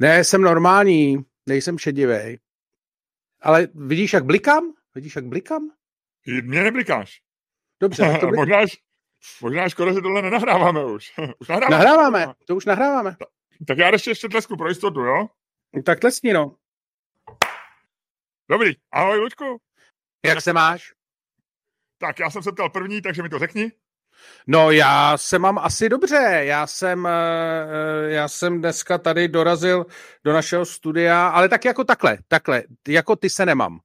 Ne, jsem normální, nejsem šedivý. Ale vidíš, jak blikám? Vidíš, jak blikám? Mě neblikáš. Dobře. To blik... možná, možná škoda, že tohle nenahráváme už. už nahráváme. nahráváme, to už nahráváme. Tak já ještě ještě tlesku pro jistotu, jo? Tak tlesni, no. Dobrý, ahoj Luďku. Jak se máš? Tak já jsem se ptal první, takže mi to řekni. No já se mám asi dobře, já jsem, eh, eh, já jsem dneska tady dorazil do našeho studia, ale tak jako takhle, takhle, jako ty se nemám.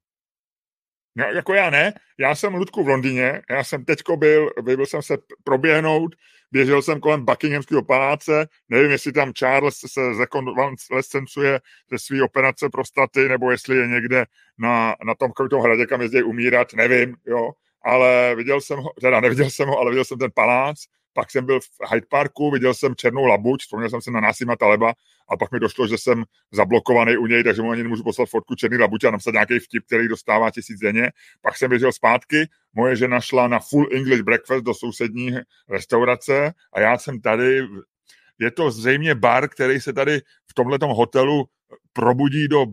No, jako já ne, já jsem Ludku v Londýně, já jsem teďko byl, byl jsem se proběhnout, běžel jsem kolem Buckinghamského paláce, nevím, jestli tam Charles se zrekonvalescencuje ze své operace prostaty, nebo jestli je někde na, na tom, tom hradě, kam jezdí umírat, nevím, jo, ale viděl jsem ho, teda neviděl jsem ho, ale viděl jsem ten palác, pak jsem byl v Hyde Parku, viděl jsem černou labuť, vzpomněl jsem se na Násima Taleba a pak mi došlo, že jsem zablokovaný u něj, takže mu ani nemůžu poslat fotku černý labuť a napsat nějaký vtip, který dostává tisíc denně. Pak jsem běžel zpátky, moje žena šla na full English breakfast do sousední restaurace a já jsem tady, je to zřejmě bar, který se tady v tomhletom hotelu probudí do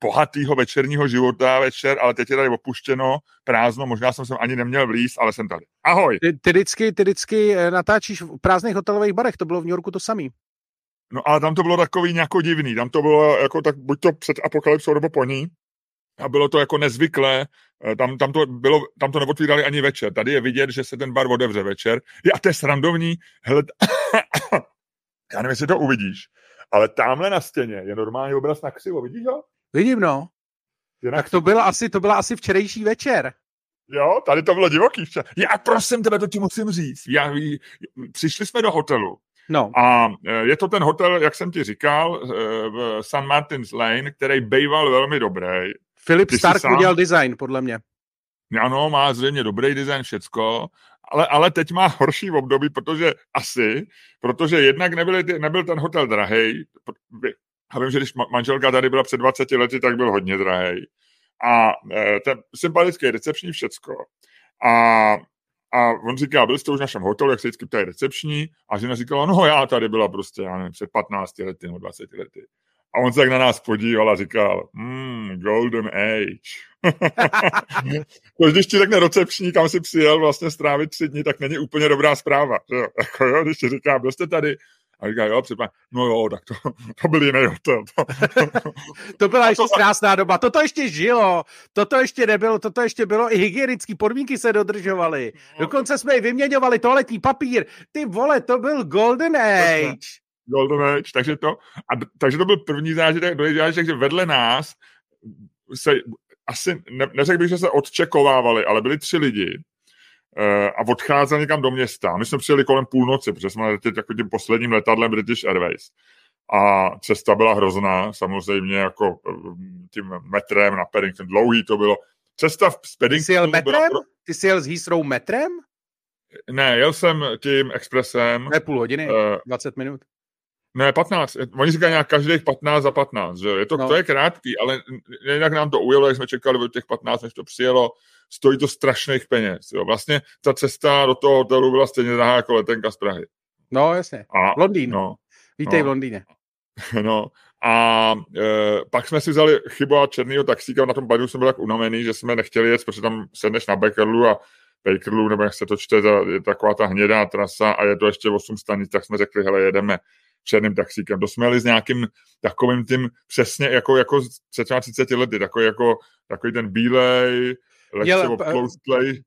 bohatého večerního života večer, ale teď je tady opuštěno, prázdno, možná jsem sem ani neměl vlíz, ale jsem tady. Ahoj. Ty, ty, vždycky, ty vždycky eh, natáčíš v prázdných hotelových barech, to bylo v New Yorku to samý. No ale tam to bylo takový nějak divný, tam to bylo jako tak buď to před apokalypsou nebo po ní, a bylo to jako nezvyklé, eh, tam, tam, to bylo, tam to neotvírali ani večer. Tady je vidět, že se ten bar otevře večer. Je, a to je srandovní, hele, já nevím, jestli to uvidíš, ale tamhle na stěně je normální obraz na křivo, vidíš ho? Vidím, no. Jinak... Tak to byla asi, to byla asi včerejší večer. Jo, tady to bylo divoký včer. Já prosím tebe, to ti musím říct. Já, přišli jsme do hotelu. No. A e, je to ten hotel, jak jsem ti říkal, e, v St. Martin's Lane, který býval velmi dobrý. Filip Stark sám... udělal design, podle mě. Ano, má zřejmě dobrý design, všecko, ale, ale teď má horší období, protože asi, protože jednak nebyl, nebyl ten hotel drahý, a vím, že když manželka tady byla před 20 lety, tak byl hodně drahý. A e, ten sympatický recepční všecko. A, a on říká, byl jste už v našem hotelu, jak se vždycky ptají recepční. A žena říkala, no já tady byla prostě, já nevím, před 15 lety nebo 20 lety. A on se tak na nás podíval a říkal, mm, golden age. to, když ti řekne recepční, kam si přijel vlastně strávit tři dny, tak není úplně dobrá zpráva. Že jo? Jako, jo, když ti říká, byl jste tady a říká, jo, třeba, no jo, tak to, to byl jiný hotel. to byla ještě to... krásná doba. Toto ještě žilo. Toto ještě nebylo. Toto ještě bylo. I hygienické podmínky se dodržovaly. No. Dokonce jsme i vyměňovali toaletní papír. Ty vole, to byl Golden Age. Golden Age, takže to, a, takže to byl první zážitek, zážitek, že vedle nás se asi, ne, neřekl bych, že se odčekovávali, ale byli tři lidi, a odcházel někam do města. My jsme přijeli kolem půlnoci, protože jsme letěli jako tím posledním letadlem British Airways. A cesta byla hrozná, samozřejmě jako eh, tím metrem na Paddington. Dlouhý to bylo. Cesta z Paddingtonu... Ty jsi jel metrem? Byla... Ty jsi jel s Heathrow metrem? Ne, jel jsem tím expresem. Ne půl hodiny, uh, eh, 20 minut. Ne, 15. Oni říkají nějak každých 15 za 15, že je to, no. to je krátký, ale jinak nám to ujelo, jak jsme čekali od těch 15, než to přijelo stojí to strašných peněz. Jo. Vlastně ta cesta do toho hotelu byla stejně drahá jako letenka z Prahy. No, jasně. A, Londýn. No, Vítej no, v Londýně. No, a e, pak jsme si vzali chybu a černýho taxíka, na tom badu jsme byli tak unavený, že jsme nechtěli jet, protože tam sedneš na Beckerlu a Bakerlu, nebo jak se to čte, je taková ta hnědá trasa a je to ještě 8 stanic, tak jsme řekli, hele, jedeme černým taxíkem. To jsme jeli s nějakým takovým tím přesně jako, jako před 30 lety, takový, jako, takový ten bílej, Jel,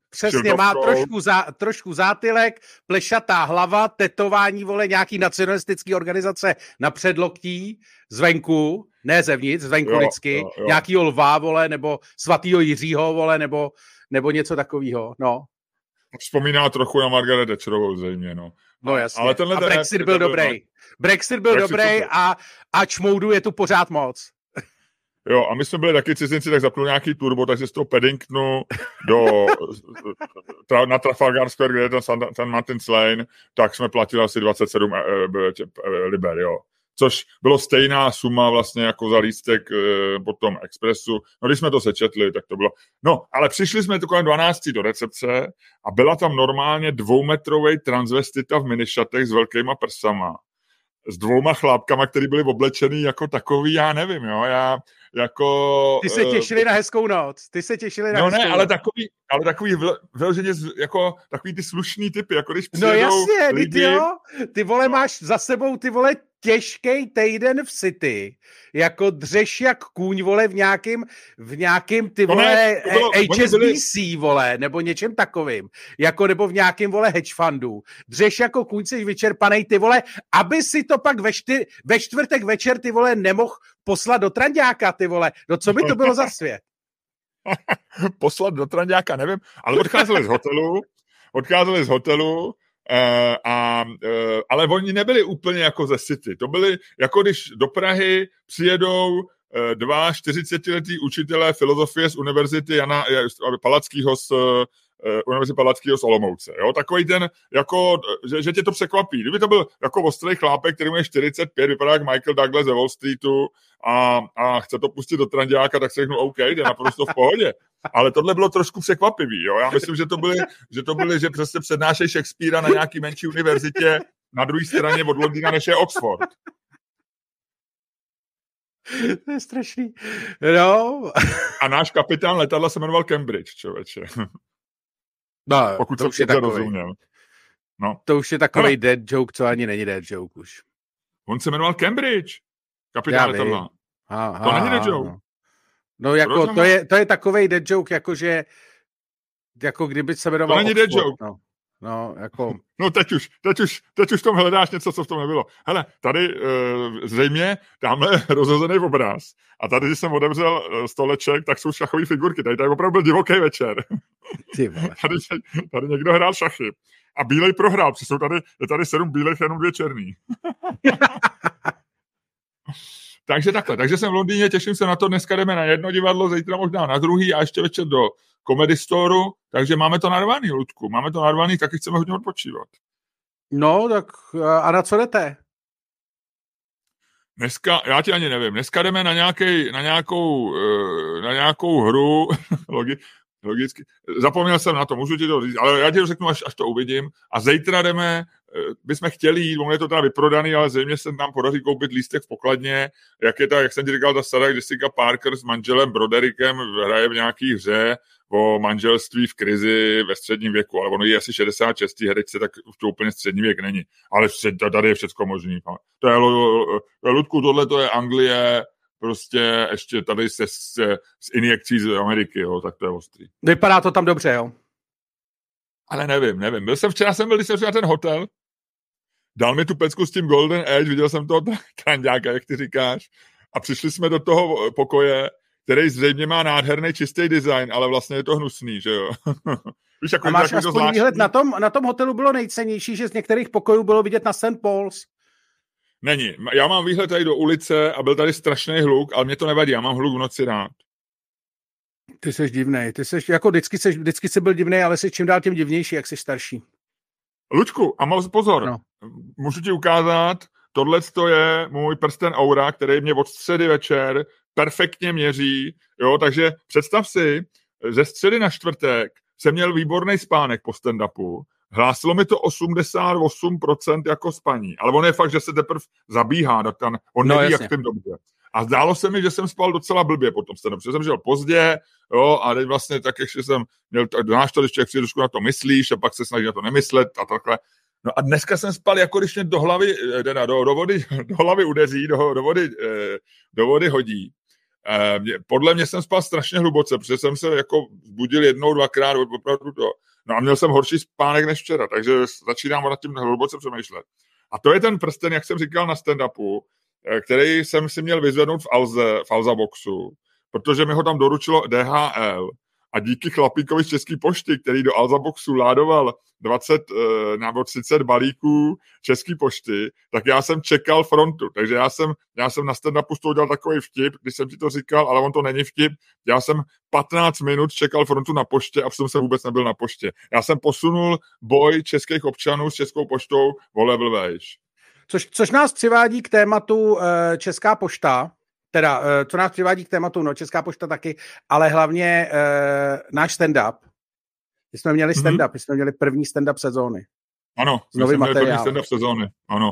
Přesně, má trošku, zá, trošku zátylek, plešatá hlava, tetování, vole, nějaký nacionalistický organizace na předloktí, zvenku, ne zevnitř, zvenku jo, vždycky, jo, jo. nějakýho lva, vole, nebo svatýho Jiřího, vole, nebo, nebo něco takového, no. Vzpomíná trochu na Margaret Thatcherovou zřejmě, no. No jasně. Ale tenhle a Brexit byl dobrý. No. Brexit byl Brexit dobrý a, a čmoudu je tu pořád moc. Jo, a my jsme byli taky cizinci, tak zapnul nějaký turbo, takže z toho Paddingtonu do, tra, na Trafalgar Square, kde je ten, ten Martin's Lane, tak jsme platili asi 27 e, e, liber, jo. Což bylo stejná suma vlastně jako za lístek e, po tom expresu. No, když jsme to sečetli, tak to bylo... No, ale přišli jsme kolem 12 do recepce a byla tam normálně dvoumetrový transvestita v minišatech s velkýma prsama s dvouma chlápkama, který byli oblečený jako takový, já nevím, jo, já jako... Ty se eh, těšili uh, na hezkou noc, ty se těšili na No ne, ale takový, ale takový vyloženě jako takový ty slušný typy, jako když No jasně, lidi, ty jo, ty vole máš za sebou ty vole těžký týden v City, jako dřeš jak kůň, vole, v nějakým, v nějakým ty vole, ne, bylo, HSBC, byli... vole, nebo něčem takovým, jako nebo v nějakým, vole, hedge fundu. Dřeš jako kůň, jsi vyčerpaný, ty vole, aby si to pak ve, šty, ve čtvrtek večer, ty vole, nemohl poslat do Trandáka, ty vole. No co by to bylo za svět? poslat do Trandáka, nevím, ale odcházeli z hotelu, odcházeli z hotelu, a, uh, ale oni nebyli úplně jako ze City. To byli, jako když do Prahy přijedou uh, dva 40-letí učitelé filozofie z univerzity Jana Palackého z Univerzity Palackého z Olomouce. Jo? Takový ten, jako, že, že tě to překvapí. Kdyby to byl jako ostrý chlápek, který je 45, vypadá jak Michael Douglas ze Wall Streetu a, a chce to pustit do Trandiáka, tak se řeknu OK, je naprosto v pohodě. Ale tohle bylo trošku překvapivý. Jo? Já myslím, že to byly, že, to byly, že prostě přednášej Shakespearea na nějaký menší univerzitě na druhé straně od Londýna, než je Oxford. To je strašný. No. A náš kapitán letadla se jmenoval Cambridge, člověče. No, Pokud to už je takový. rozuměl. No. To už je takový no. dead joke, co ani není dead joke už. On se jmenoval Cambridge. Kapitán letadla. To není dead joke. No, no jako to je, to je takový dead joke, jakože jako kdyby se jmenoval To není dead joke. No. No, jako... No teď už, teď už, teď už v tom hledáš něco, co v tom nebylo. Hele, tady uh, zřejmě dáme rozhozený obraz a tady, když jsem otevřel uh, stoleček, tak jsou šachové figurky. Tady, tady opravdu byl divoký večer. Ty tady, tady někdo hrál šachy. A bílej prohrál, protože jsou tady, je tady sedm bílých, jenom dvě černý. takže takhle, takže jsem v Londýně, těším se na to, dneska jdeme na jedno divadlo, zítra možná na druhý a ještě večer do Comedy Store, takže máme to narvaný, Ludku, máme to narvaný, taky chceme hodně odpočívat. No, tak a na co jdete? Dneska, já ti ani nevím, dneska jdeme na, nějaký, na, nějakou, eh, na nějakou hru, logicky, zapomněl jsem na to, můžu ti to říct, ale já ti to řeknu, až, až to uvidím. A zítra jdeme, eh, bychom chtěli jít, on je to teda vyprodaný, ale zřejmě se nám podaří koupit lístek v pokladně, jak je ta, jak jsem ti říkal, ta stará Jessica Parker s manželem Broderikem hraje v nějaký hře, o manželství v krizi ve středním věku, ale ono je asi 66 herečce, tak už to úplně střední věk není. Ale tady je všechno možné. To je, Ludku, tohle to je Anglie, prostě ještě tady se s, s injekcí z Ameriky, jo, tak to je ostrý. Vypadá to tam dobře, jo? Ale nevím, nevím. Byl jsem včera, jsem byl, když jsem na ten hotel, dal mi tu pecku s tím Golden Edge, viděl jsem toho trandáka, jak ty říkáš, a přišli jsme do toho pokoje který zřejmě má nádherný čistý design, ale vlastně je to hnusný, že jo. Víš, jako a máš aspoň výhled, na tom, na tom hotelu bylo nejcennější, že z některých pokojů bylo vidět na St. Paul's. Není. Já mám výhled tady do ulice a byl tady strašný hluk, ale mě to nevadí, já mám hluk v noci rád. Ty jsi divný, ty jsi, jako vždycky jsi, vždycky jsi byl divný, ale jsi čím dál tím divnější, jak jsi starší. Lučku, a mal pozor, no. můžu ti ukázat, tohle je můj prsten Aura, který mě od středy večer perfektně měří, jo, takže představ si, ze středy na čtvrtek jsem měl výborný spánek po stand-upu, hlásilo mi to 88% jako spaní, ale on je fakt, že se teprve zabíhá, tak ten, on no, neví, jasně. jak ten dobře. A zdálo se mi, že jsem spal docela blbě potom stand protože jsem žil pozdě, jo, a teď vlastně tak, ještě jsem měl, znáš to, když člověk si na to myslíš a pak se snaží na to nemyslet a takhle. No a dneska jsem spal, jako když mě do hlavy, eh, teda do, do, vody, do hlavy udeří, do, do, vody, eh, do vody hodí. Eh, podle mě jsem spal strašně hluboce, protože jsem se jako zbudil jednou, dvakrát, opravdu to. No a měl jsem horší spánek než včera, takže začínám nad tím hluboce přemýšlet. A to je ten prsten, jak jsem říkal na stand-upu, který jsem si měl vyzvednout v Alze, v Alza Boxu, protože mi ho tam doručilo DHL a díky chlapíkovi z České pošty, který do Alzaboxu ládoval 20 eh, nebo 30 balíků České pošty, tak já jsem čekal frontu. Takže já jsem, já jsem na stand-upu z toho udělal takový vtip, když jsem ti to říkal, ale on to není vtip. Já jsem 15 minut čekal frontu na poště a jsem vůbec nebyl na poště. Já jsem posunul boj českých občanů s Českou poštou o level vejš. Což, což nás přivádí k tématu uh, Česká pošta, teda, eh, co nás přivádí k tématu, no Česká pošta taky, ale hlavně uh, náš stand-up. My jsme měli mhm. stand-up, mm-hmm. my jsme měli první stand-up sezóny. Ano, my jsme měli první stand-up sezóny, ano.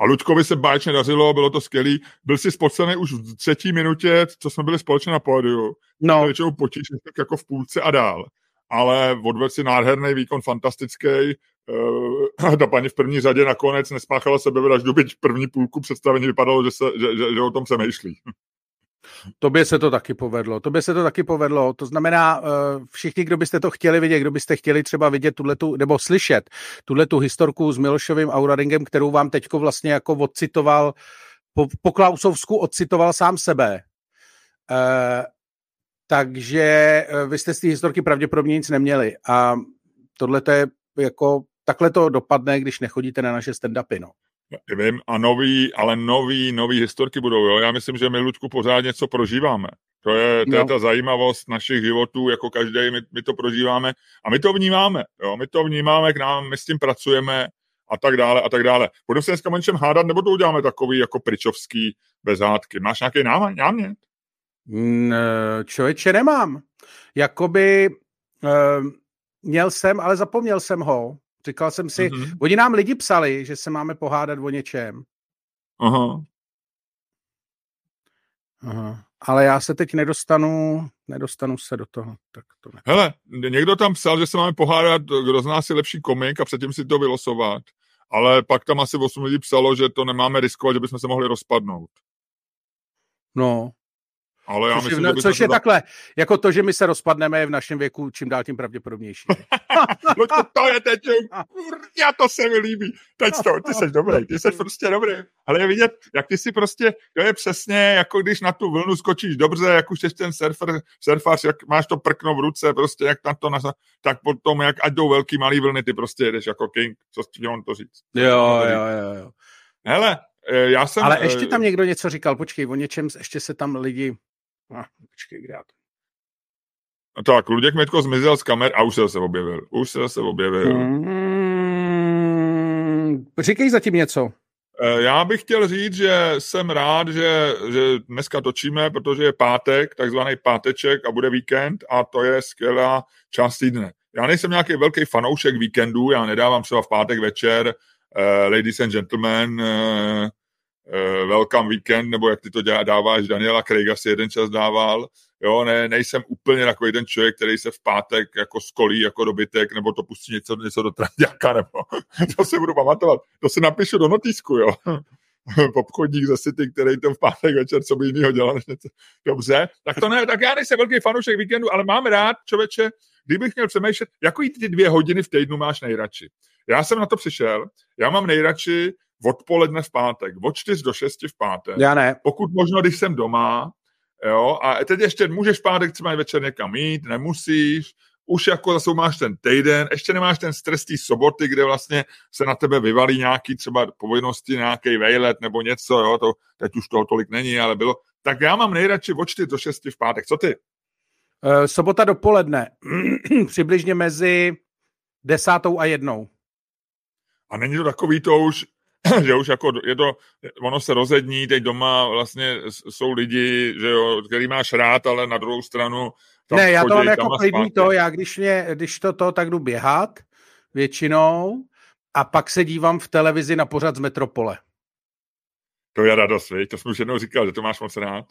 A Luďkovi se báječně dařilo, bylo to skvělý. Byl si spocený už v třetí minutě, co jsme byli společně na pódiu. No. Většinou potíž, tak jako v půlce a dál. Ale odvedl si nádherný výkon, fantastický. Uh, ta paní v první řadě nakonec nespáchala sebevraždu, byť první půlku představení vypadalo, že, se, že, že, že o tom se myšlí. Tobě se to taky povedlo. Tobě se to taky povedlo. To znamená, eh, všichni, kdo byste to chtěli vidět, kdo byste chtěli třeba vidět tuhletu, nebo slyšet tuhle tu historku s Milošovým Auradingem, kterou vám teďko vlastně jako odcitoval, po, po Klausovsku odcitoval sám sebe. Takže eh, vy jste z té historky pravděpodobně nic neměli. A tohle je jako, takhle to dopadne, když nechodíte na naše stand-upy, no. Vím, a nový, ale nový, nový historky budou, jo. Já myslím, že my, Ludku, pořád něco prožíváme. To je, to no. je ta zajímavost našich životů, jako každý, my, my to prožíváme a my to vnímáme, jo. My to vnímáme, k nám, my s tím pracujeme a tak dále a tak dále. Budeme se dneska něčem hádat, nebo to uděláme takový jako pričovský bez hádky. Máš nějaký námět? Eh, člověče, nemám. Jakoby uh, měl jsem, ale zapomněl jsem ho. Říkal jsem si, mm-hmm. oni nám lidi psali, že se máme pohádat o něčem. Aha. Aha. Ale já se teď nedostanu, nedostanu se do toho. Tak to ne. Hele, někdo tam psal, že se máme pohádat, kdo z nás je lepší komik a předtím si to vylosovat. Ale pak tam asi 8 lidí psalo, že to nemáme riskovat, že bychom se mohli rozpadnout. No, ale já což myslím, je, že což je to... takhle, jako to, že my se rozpadneme v našem věku čím dál tím pravděpodobnější. Luďko, to je teď, já to se mi líbí. Teď to, ty jsi dobrý, ty jsi prostě dobrý. Ale je vidět, jak ty si prostě, to je přesně jako když na tu vlnu skočíš dobře, jak už jsi ten surfer, surfař, jak máš to prkno v ruce, prostě jak tam to, nasa, tak potom, jak ať jdou velký, malý vlny, ty prostě jedeš jako king. Co s tím to říct? Jo, jo, jo, jo. Hele, eh, já jsem... Ale ještě eh, tam někdo něco říkal, počkej, o něčem ještě se tam lidi Ah, počkej, kde já to... No tak, Luděk Metko zmizel z kamer a už se zase objevil. Už se zase objevil. Mm, říkej zatím něco. Eh, já bych chtěl říct, že jsem rád, že, že dneska točíme, protože je pátek, takzvaný páteček a bude víkend a to je skvělá část týdne. Já nejsem nějaký velký fanoušek víkendu, já nedávám třeba v pátek večer uh, Ladies and Gentlemen, uh, Welcome Weekend, nebo jak ty to dělá, dáváš, Daniela Craiga si jeden čas dával, jo, ne, nejsem úplně takový ten člověk, který se v pátek jako skolí jako dobytek, nebo to pustí něco, něco do tranďáka, nebo to si budu pamatovat, to si napíšu do notýsku, jo. obchodník ze City, který to v pátek večer, co by jinýho dělal než něco. Dobře, tak to ne, tak já nejsem velký fanoušek víkendu, ale mám rád, člověče, kdybych měl přemýšlet, jaký ty dvě hodiny v týdnu máš nejradši. Já jsem na to přišel, já mám nejradši odpoledne v pátek, od 4 do 6 v pátek. Já ne. Pokud možno, když jsem doma, jo, a teď ještě můžeš v pátek třeba večer někam jít, nemusíš, už jako zase máš ten týden, ještě nemáš ten stres té soboty, kde vlastně se na tebe vyvalí nějaký třeba povinnosti, nějaký vejlet nebo něco, jo, to teď už toho tolik není, ale bylo. Tak já mám nejradši od 4 do 6 v pátek. Co ty? Uh, sobota dopoledne, přibližně mezi desátou a jednou. A není to takový to už, že už jako je to, ono se rozední, teď doma vlastně jsou lidi, že jo, který máš rád, ale na druhou stranu tam Ne, já to mám jako klidný to, já když, mě, když to, to, tak jdu běhat většinou a pak se dívám v televizi na pořad z Metropole. To je radost, to jsem už jednou říkal, že to máš moc rád.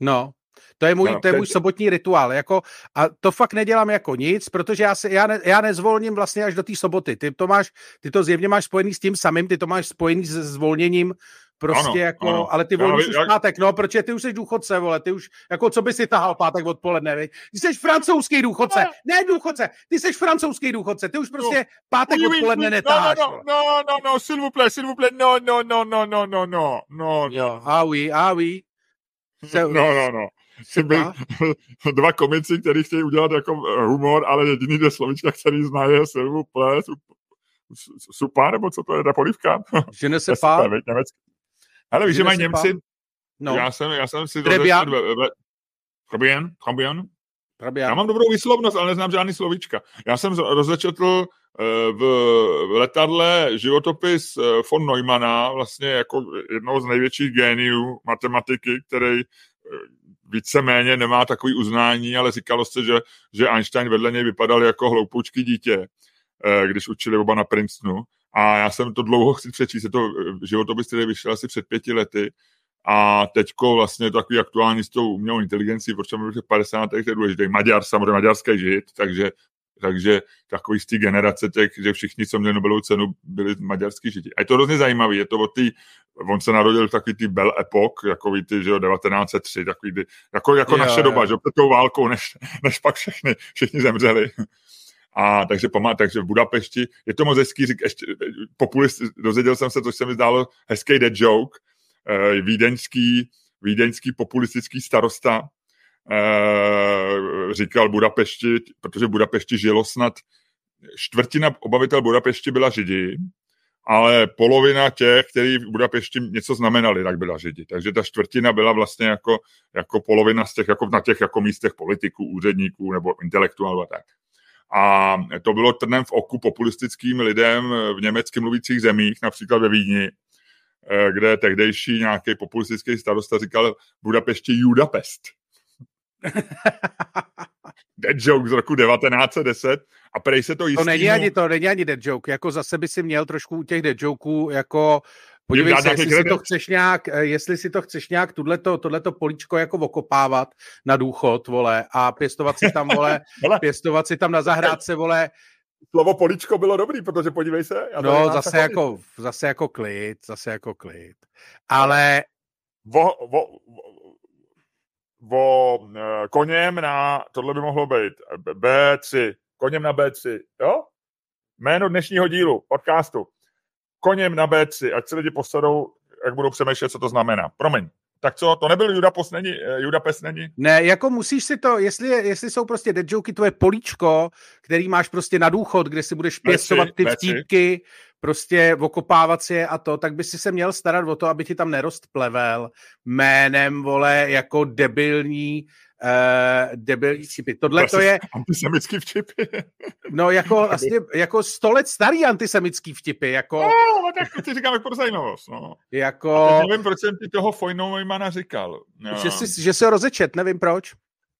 No, to je můj, no, to je můj sobotní rituál. Jako, a to fakt nedělám jako nic, protože já, se, já, ne, já nezvolním vlastně až do té soboty. Ty to, máš, ty to zjevně máš spojený s tím samým, ty to máš spojený s zvolněním prostě ano, jako, ano. ale ty volníš už jak... pátek, no, protože ty už jsi důchodce, vole, ty už, jako co by si tahal pátek odpoledne, vej? Ty jsi francouzský důchodce, no. ne důchodce, ty jsi francouzský důchodce, ty už prostě no. pátek no, odpoledne netáháš. No, no, no, no, no, s'il vous plaît, s'il vous plaît, no, no, no, no, no, no, no, no. Jo, ah oui, ah oui. No, no, no. Byl, dva komici, kteří chtějí udělat jako humor, ale jediný dvě slovička, který zná je Silvu Ples, Supa, nebo co to je, ta polivka? Že ne se pá. Ale víš, že mají Němci, no. já jsem, já jsem si Trebian. Trebian, Trebian. Já mám dobrou výslovnost, ale neznám žádný slovíčka. Já jsem rozečetl eh, v letadle životopis eh, von Neumana, vlastně jako jednoho z největších géniů matematiky, který eh, víceméně nemá takový uznání, ale říkalo se, že, že Einstein vedle něj vypadal jako hloupoučký dítě, když učili oba na Princetonu. A já jsem to dlouho chci přečíst, je to eh, životopis, který vyšel asi před pěti lety. A teďko vlastně takový aktuální s tou umělou inteligencí, protože v 50. je důležité. Maďar, samozřejmě maďarský žid, takže takže takový z té generace těch, že všichni, co měli Nobelovu cenu, byli maďarský židi. A je to hrozně zajímavé, je to od tý, on se narodil v takový ty Bell Epoch, jako ty, že jo, 1903, takový ty, jako, jako jo, naše jo. doba, že před tou válkou, než, než pak všechny, všichni zemřeli. A takže památ, takže v Budapešti, je to moc hezký, řík, ještě, populist, dozvěděl jsem se, to se mi zdálo hezký dead joke, eh, vídeňský, vídeňský populistický starosta, říkal Budapešti, protože Budapešti žilo snad čtvrtina obavitel Budapešti byla Židi, ale polovina těch, kteří v Budapešti něco znamenali, tak byla Židi. Takže ta čtvrtina byla vlastně jako, jako polovina z těch, jako na těch jako místech politiků, úředníků nebo intelektuálů a tak. A to bylo trnem v oku populistickým lidem v německy mluvících zemích, například ve Vídni, eh, kde tehdejší nějaký populistický starosta říkal Budapešti Judapest. Dead joke z roku 1910 a prej se to jistý. To není ani to, není ani dead joke, jako zase by si měl trošku u těch dead jokeů jako Podívej se, jestli si, to chceš nějak, eh, jestli si to chceš nějak tohleto, tohleto políčko jako okopávat na důchod, vole, a pěstovat si tam, vole, pěstovat si tam na zahrádce, vole, Slovo poličko bylo dobrý, protože podívej se. Já no, zase jako, zase jako klid, zase jako klid. Ale... Vo, vo, o e, koněm na, tohle by mohlo být B3, koněm na B3, jo? Jméno dnešního dílu, podcastu. Koněm na B3, ať se lidi posadou, jak budou přemýšlet, co to znamená. Promiň. Tak co, to nebyl Judapos není, e, Judapes není? Ne, jako musíš si to, jestli, jestli jsou prostě dead jokey, tvoje políčko, který máš prostě na důchod, kde si budeš pěstovat ty vtípky, prostě okopávat si je a to, tak by si se měl starat o to, aby ti tam nerost plevel jménem, vole, jako debilní uh, debilní vtipy. Tohle to je... Antisemický vtipy. no, jako, vlastně, jako sto let starý antisemický vtipy, jako... No, tak to ti říkám jako pro zajímavost, no. Jako... A nevím, proč jsem ti toho Fojnoujmana říkal. No. Že, jsi, že jsi ho rozečet, nevím proč.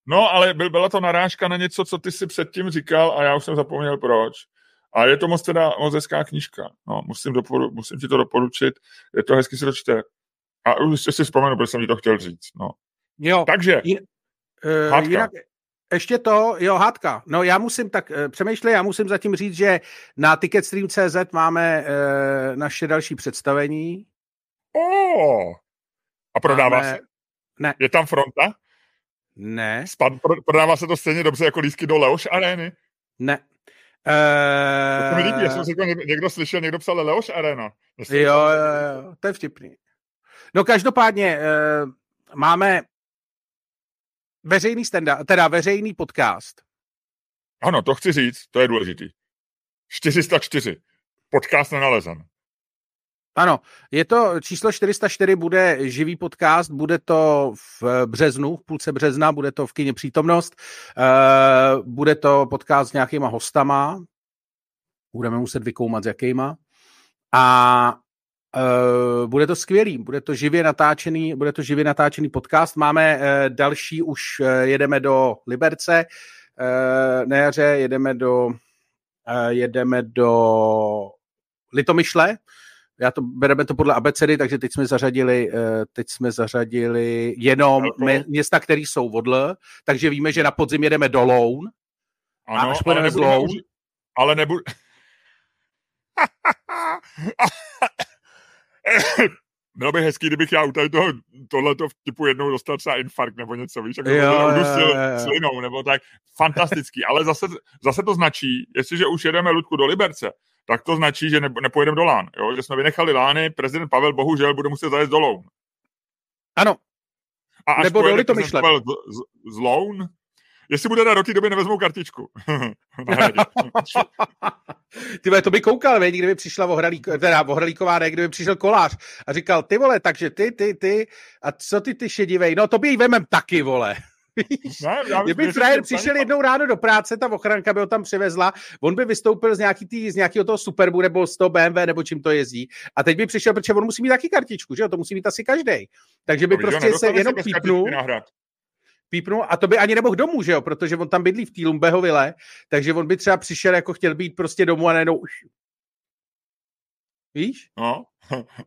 No, ale byl, byla to narážka na něco, co ty si předtím říkal a já už jsem zapomněl proč. A je to moc teda moc hezká knížka. No, musím, doporu, musím ti to doporučit. Je to hezky se to čte. A už si vzpomenu, protože jsem ti to chtěl říct. No. Jo. Takže, jin, uh, jinak, ještě to, jo, hádka. No já musím tak uh, přemýšlet, já musím zatím říct, že na Ticketstream.cz máme uh, naše další představení. Oh. A prodává máme... se? Ne. Je tam fronta? Ne. Spad, prodává se to stejně dobře jako lísky do Leoš Areny? Ne. Uh... To mi líbí, já jsem si někdo slyšel, někdo psal Leoš Arena. Jo, jo, jo, to je vtipný. No každopádně uh, máme veřejný stand teda veřejný podcast. Ano, to chci říct, to je důležitý. 404. Podcast nenalezen. Ano, je to číslo 404, bude živý podcast, bude to v březnu, v půlce března, bude to v kyně přítomnost, uh, bude to podcast s nějakýma hostama, budeme muset vykoumat s jakýma. A uh, bude to skvělý, bude to živě natáčený, bude to živě natáčený podcast, máme uh, další, už jedeme do Liberce, na jaře jedeme do jedeme do Litomyšle, já to, bereme to podle abecedy, takže teď jsme zařadili, eh, teď jsme zařadili jenom města, které jsou vodl, takže víme, že na podzim jedeme do Loun. Ano, a až ale z Loun, ale nebudu... Bylo by hezký, kdybych já u tady toho, tohleto typu jednou dostal třeba infarkt nebo něco, víš, jako jo, udusil slinou, nebo tak, fantastický, ale zase, zase to značí, jestliže už jedeme Ludku do Liberce, tak to značí, že nepojedeme do Lán. Jo? Že jsme vynechali Lány, prezident Pavel bohužel bude muset zajet do Loun. Ano. A až Nebo do to z, z, z Loun, jestli bude do té doby nevezmou kartičku. ty vole, to by koukal, ve, kdyby přišla Vohralík, teda Vohralíková, ne, kdyby přišel kolář a říkal, ty vole, takže ty, ty, ty, a co ty, ty šedivej, no to by jí vemem taky, vole. Ne, Kdyby frajer přišel jednou ráno do práce, ta ochranka by ho tam přivezla, on by vystoupil z, nějaký tý, z nějakého toho Superbu nebo z toho BMW nebo čím to jezdí a teď by přišel, protože on musí mít taky kartičku, že jo, to musí mít asi každý. Takže by Dobře, prostě se jenom pípnul, pípnul a to by ani nemohl domů, že jo, protože on tam bydlí v té Lumbeho vile, takže on by třeba přišel jako chtěl být prostě domů a najednou už Víš? No.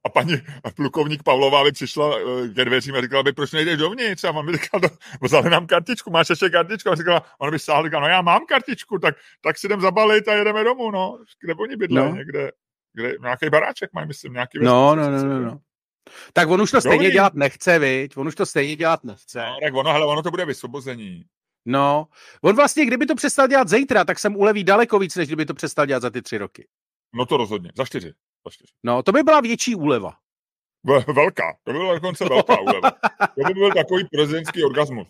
A paní a plukovník Pavlová by přišla eh, ke dveřím a říkala by, proč nejdeš dovnitř? A on by říkal, no, vzali nám kartičku, máš ještě kartičku? A říkala, on by stáhl, říkal, no já mám kartičku, tak, tak si jdem zabalit a jedeme domů, no. Kde oni bydlí, no. někde, kde, nějaký baráček mají, myslím, nějaký no, no, no, no, no. Tak on už to stejně dělat nechce, viď? On už to stejně dělat nechce. No, tak ono, hele, ono to bude vysvobození. No, on vlastně, kdyby to přestal dělat zítra, tak jsem uleví daleko víc, než kdyby to přestal dělat za ty tři roky. No to rozhodně, za čtyři. No, to by byla větší úleva. Velká, to by byla dokonce velká úleva. To by byl takový prezidentský orgasmus.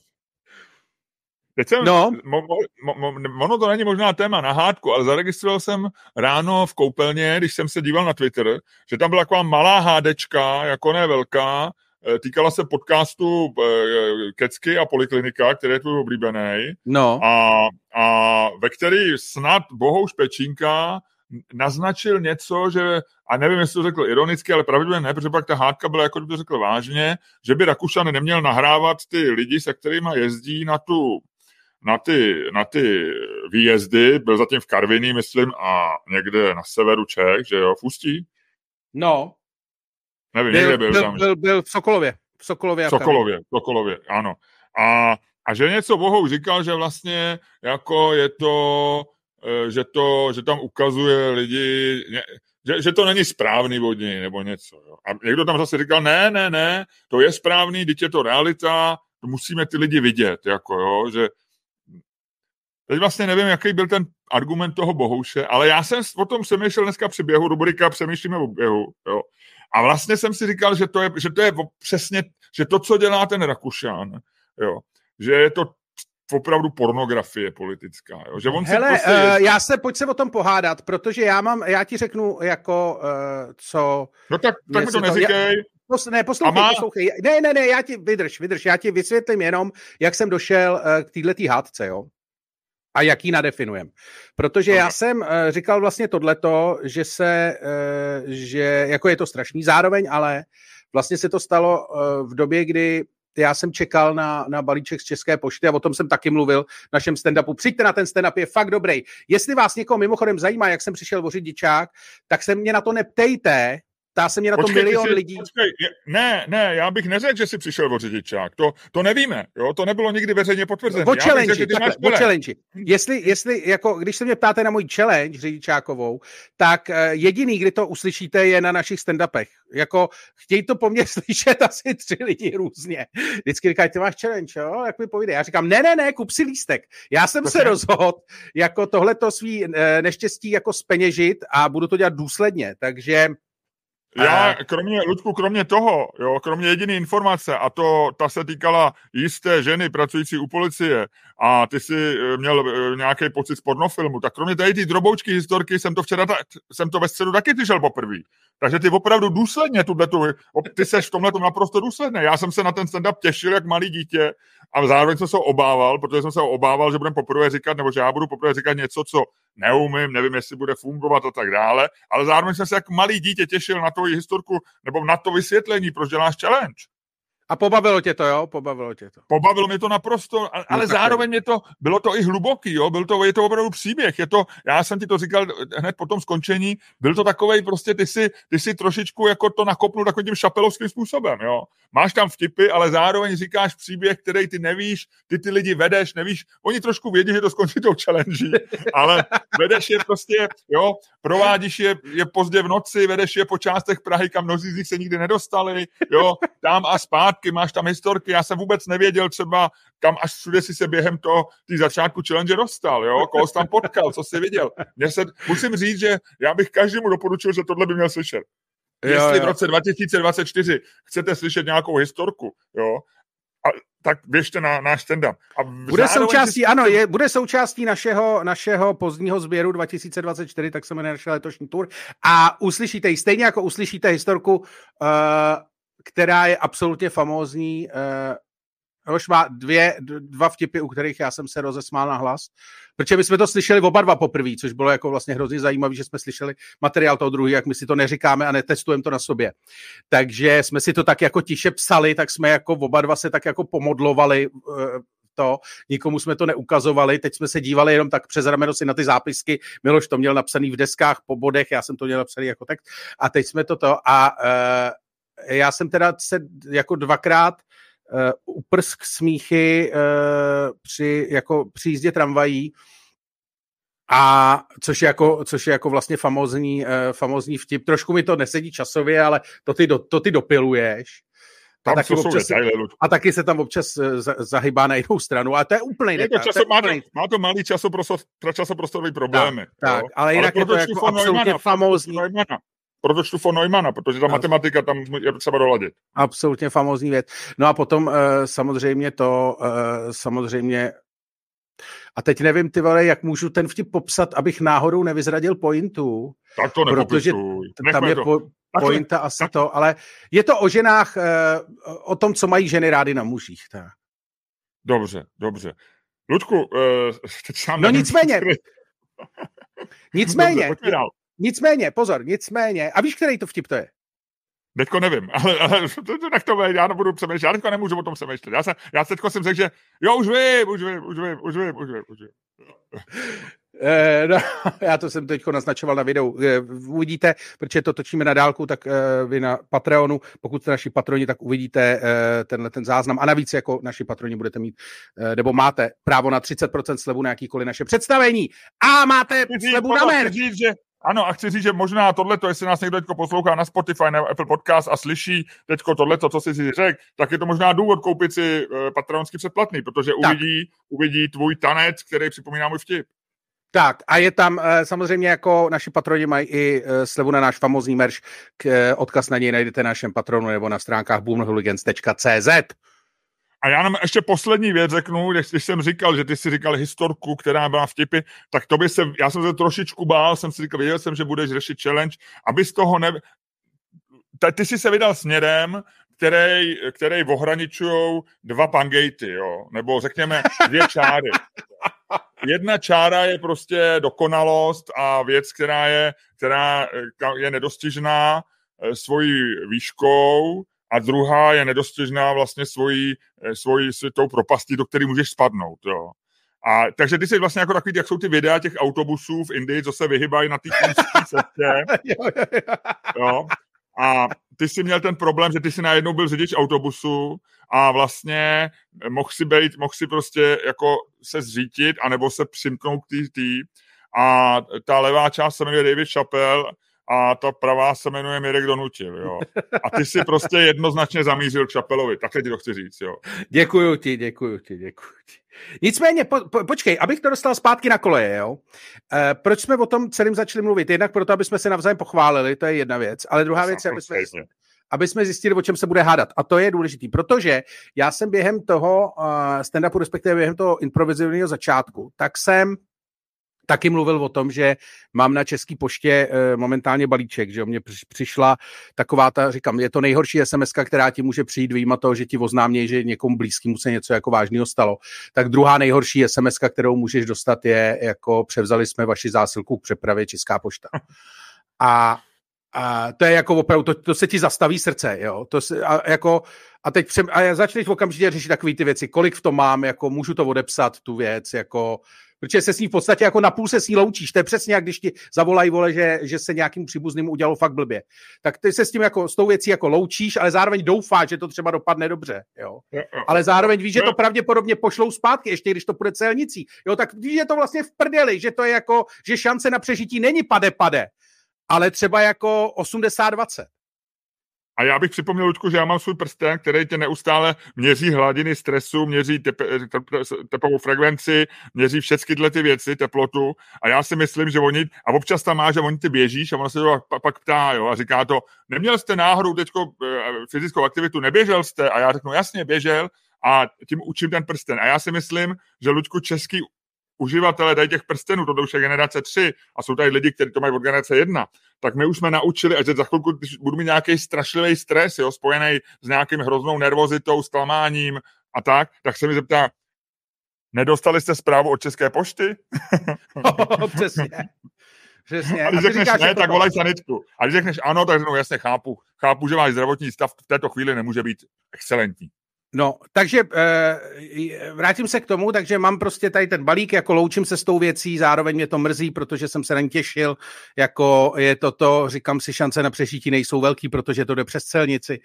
Teď jsem, no. mo, mo, mo, ono to není možná téma na hádku, ale zaregistroval jsem ráno v koupelně, když jsem se díval na Twitter, že tam byla taková malá hádečka, jako ne velká, e, týkala se podcastu e, Kecky a Poliklinika, který je tvůj oblíbený. No. A, a ve který snad Bohouš Pečínka naznačil něco, že, a nevím, jestli to řekl ironicky, ale pravděpodobně ne, protože pak ta hádka byla, jako kdyby to řekl vážně, že by Rakušan neměl nahrávat ty lidi, se kterými jezdí na tu na ty, na ty výjezdy, byl zatím v Karviní, myslím, a někde na severu Čech, že jo, v Ústí? No. Nevím, byl, někde byl, byl tam. Byl, byl v Sokolově. V Sokolově. V Sokolově, v Sokolově, ano. A, a že něco Bohou říkal, že vlastně jako je to, že to, že tam ukazuje lidi, že, že to není správný od něj, nebo něco. Jo. A někdo tam zase říkal, ne, ne, ne, to je správný, teď je to realita, to musíme ty lidi vidět, jako jo, že, Teď vlastně nevím, jaký byl ten argument toho Bohouše, ale já jsem o tom přemýšlel dneska při běhu, rubrika Přemýšlíme o běhu, jo. A vlastně jsem si říkal, že to je, že to je přesně, že to, co dělá ten Rakušan, jo, že je to opravdu pornografie politická. Jo? Že on Hele, si prostě uh, já se, pojď se o tom pohádat, protože já mám, já ti řeknu jako, uh, co... No tak, tak mi to neříkej. Pos, ne, poslouchej, má... poslouchej. Ne, ne, ne, já ti, vydrž, vydrž, já ti vysvětlím jenom, jak jsem došel uh, k této hádce, jo a jak ji nadefinujeme. Protože já jsem uh, říkal vlastně tohleto, že se, uh, že jako je to strašný zároveň, ale vlastně se to stalo uh, v době, kdy já jsem čekal na, na balíček z České pošty a o tom jsem taky mluvil v našem stand-upu. Přijďte na ten stand-up, je fakt dobrý. Jestli vás někoho mimochodem zajímá, jak jsem přišel o řidičák, tak se mě na to neptejte, Ptá se mě na to počkej, milion jsi, lidí. Počkej, ne, ne, já bych neřekl, že jsi přišel o řidičák. To, to nevíme, jo? to nebylo nikdy veřejně potvrzené. O challenge, takhle, o challenge. Jestli, jestli, jako, když se mě ptáte na můj challenge řidičákovou, tak uh, jediný, kdy to uslyšíte, je na našich stand-upech. Jako, chtějí to po mně slyšet asi tři lidi různě. Vždycky říkají, ty máš challenge, jo? Jak mi povídej. Já říkám, ne, ne, ne, kup si lístek. Já jsem to se rozhodl, jako tohleto svý uh, neštěstí jako speněžit a budu to dělat důsledně. Takže já, kromě, Ludku, kromě toho, jo, kromě jediné informace, a to ta se týkala jisté ženy pracující u policie, a ty si eh, měl eh, nějaký pocit z pornofilmu, tak kromě tady ty droboučky historky jsem to včera, ta, jsem to ve středu taky slyšel poprvé. Takže ty opravdu důsledně tuhle, ty seš v tomhle naprosto důsledný. Já jsem se na ten stand-up těšil jak malý dítě a zároveň jsem se obával, protože jsem se obával, že budem poprvé říkat, nebo že já budu poprvé říkat něco, co neumím, nevím, jestli bude fungovat a tak dále, ale zároveň jsem se jak malý dítě těšil na tu historku nebo na to vysvětlení, proč děláš challenge. A pobavilo tě to, jo? Pobavilo tě to. Pobavilo mě to naprosto, ale no, zároveň mě to, bylo to i hluboký, jo? Byl to, je to opravdu příběh. Je to, já jsem ti to říkal hned po tom skončení, byl to takovej prostě, ty si, ty si trošičku jako to nakopnul takovým tím šapelovským způsobem, jo? Máš tam vtipy, ale zároveň říkáš příběh, který ty nevíš, ty ty lidi vedeš, nevíš, oni trošku vědí, že to skončí tou challenge, ale vedeš je prostě, jo, provádíš je, je pozdě v noci, vedeš je po částech Prahy, kam mnozí z nich se nikdy nedostali, jo, tam a spát zpátky, máš tam historky, já jsem vůbec nevěděl třeba, kam až všude si se během toho tý začátku challenge dostal, jo, koho jsi tam potkal, co jsi viděl. Mě se, musím říct, že já bych každému doporučil, že tohle by měl slyšet. Jo, Jestli jo. v roce 2024 chcete slyšet nějakou historku, jo, a, tak běžte na náš stand-up. A bude součástí, si... ano, je, bude součástí našeho, našeho pozdního sběru 2024, tak se jmenuje naše letošní tour. A uslyšíte ji, stejně jako uslyšíte historku uh, která je absolutně famózní. Uh, už má dvě, dva vtipy, u kterých já jsem se rozesmál na hlas, protože my jsme to slyšeli oba dva poprvé, což bylo jako vlastně hrozně zajímavé, že jsme slyšeli materiál toho druhý, jak my si to neříkáme a netestujeme to na sobě. Takže jsme si to tak jako tiše psali, tak jsme jako oba dva se tak jako pomodlovali uh, to, nikomu jsme to neukazovali, teď jsme se dívali jenom tak přes rameno si na ty zápisky, Miloš to měl napsaný v deskách po bodech, já jsem to měl napsaný jako text a teď jsme toto a uh, já jsem teda se jako dvakrát uh, uprsk smíchy uh, při, jako při jízdě tramvají, a což je jako, což je jako vlastně famózní, uh, famózní vtip. Trošku mi to nesedí časově, ale to ty, do, to ty dopiluješ. Tam a taky, občas, detaily, a taky se tam občas zahybá na jinou stranu, ale to je úplný detail. To časo, to má, to, má to malý časoprostor, časoprostorový problémy. Tak, tak ale jinak ale je to jako absolutně famózní. Proto čtu von Neumana, protože ta matematika tam je třeba doladit. Absolutně famózní věc. No a potom uh, samozřejmě to, uh, samozřejmě a teď nevím, ty vole, jak můžu ten vtip popsat, abych náhodou nevyzradil pointu. Tak to Protože tam je po, pointa asi tak. to, ale je to o ženách, eh, o tom, co mají ženy rády na mužích. Tak. Dobře, dobře. Ludku, eh, teď sám No nicméně. nicméně. Dobře, nicméně, pozor, nicméně. A víš, který to vtip to je? Teďko nevím, ale, ale to, to, tak to je, já nebudu přemýšlet, já teďko nemůžu o tom přemýšlet. Já, se, já teďko jsem řekl, že jo, už vím, už vím, už vím, už vím, už vím, už vím. Eh, no, já to jsem teď naznačoval na videu. Eh, uvidíte, protože to točíme na dálku, tak eh, vy na Patreonu, pokud jste naši patroni, tak uvidíte tenhle ten záznam. A navíc jako naši patroni budete mít, nebo máte právo na 30% slevu na jakýkoliv naše představení. A máte slevu na merch. že ano, a chci říct, že možná tohleto, jestli nás někdo teďko poslouchá na Spotify nebo Apple Podcast a slyší teďko tohleto, co jsi si řekl, tak je to možná důvod koupit si uh, patronský předplatný, protože uvidí, uvidí tvůj tanec, který připomíná můj vtip. Tak a je tam eh, samozřejmě jako naši patroni mají i eh, slevu na náš famozní merch, odkaz na něj najdete na našem patronu nebo na stránkách boomhooligans.cz. A já nám ještě poslední věc řeknu, když, když jsem říkal, že ty si říkal historku, která byla vtipy, tak to by se, já jsem se trošičku bál, jsem si říkal, věděl jsem, že budeš řešit challenge, aby z toho ne... Ta, ty jsi se vydal směrem, který, který ohraničují dva pangejty, jo, nebo řekněme dvě čáry. Jedna čára je prostě dokonalost a věc, která je, která je nedostižná eh, svojí výškou, a druhá je nedostižná vlastně svojí, eh, svojí tou propastí, do které můžeš spadnout. Jo. A, takže ty jsi vlastně jako takový, jak jsou ty videa těch autobusů v Indii, co se vyhybají na té cestě. jo. A ty jsi měl ten problém, že ty jsi najednou byl řidič autobusu a vlastně mohl si být, mohl si prostě jako se zřítit anebo se přimknout k tý, a ta levá část se jmenuje David Chappelle a ta pravá se jmenuje Mirek Donutil, jo. A ty si prostě jednoznačně zamířil Čapelovi, takhle ti to chci říct, jo. Děkuju ti, děkuju ti, děkuju ti. Nicméně, po, po, počkej, abych to dostal zpátky na koleje, jo. E, proč jsme o tom celým začali mluvit? Jednak proto, aby jsme se navzájem pochválili, to je jedna věc, ale druhá věc je, aby jsme, aby jsme zjistili, o čem se bude hádat. A to je důležitý, protože já jsem během toho uh, stand-upu, respektive během toho improvizovaného začátku, tak jsem taky mluvil o tom, že mám na České poště e, momentálně balíček, že mě přišla taková ta, říkám, je to nejhorší SMS, která ti může přijít výjima toho, že ti oznámí, že někomu blízkému se něco jako vážného stalo. Tak druhá nejhorší SMS, kterou můžeš dostat, je jako převzali jsme vaši zásilku k přepravě Česká pošta. A a to je jako opravdu, to, to se ti zastaví srdce, jo. To se, a, jako, a teď přem, a začneš okamžitě řešit takové ty věci, kolik v tom mám, jako můžu to odepsat, tu věc, jako protože se s ní v podstatě jako napůl se s ní loučíš. To je přesně jak když ti zavolají, vole, že, že se nějakým příbuzným udělalo fakt blbě. Tak ty se s tím jako, s tou věcí jako loučíš, ale zároveň doufáš, že to třeba dopadne dobře. Jo? Ale zároveň víš, že to pravděpodobně pošlou zpátky, ještě když to půjde celnicí. Jo, tak víš, že to vlastně v prdeli, že to je jako, že šance na přežití není pade pade, ale třeba jako 80-20. A já bych připomněl, Ludku, že já mám svůj prsten, který tě neustále měří hladiny stresu, měří tep, tep, tepovou frekvenci, měří všechny tyhle ty věci, teplotu. A já si myslím, že oni, a občas tam má, že oni ty běžíš a ono se to pak, pak ptá, jo, a říká to, neměl jste náhodou teďko eh, fyzickou aktivitu, neběžel jste? A já řeknu, jasně, běžel, a tím učím ten prsten. A já si myslím, že Luďku český uživatelé dají těch prstenů, to už je generace 3 a jsou tady lidi, kteří to mají od generace 1, tak my už jsme naučili, a že za chvilku, když budu mít nějaký strašlivý stres, jo, spojený s nějakým hroznou nervozitou, zklamáním a tak, tak se mi zeptá, nedostali jste zprávu od České pošty? Přesně. Přesně. A když řekneš říkáš, ne, tak volaj sanitku. A když řekneš ano, tak řeknu, jasně, chápu. Chápu, že váš zdravotní stav v této chvíli nemůže být excelentní. No, takže e, vrátím se k tomu, takže mám prostě tady ten balík, jako loučím se s tou věcí, zároveň mě to mrzí, protože jsem se na ní těšil, jako je to to, říkám si, šance na přežití nejsou velký, protože to jde přes celnici,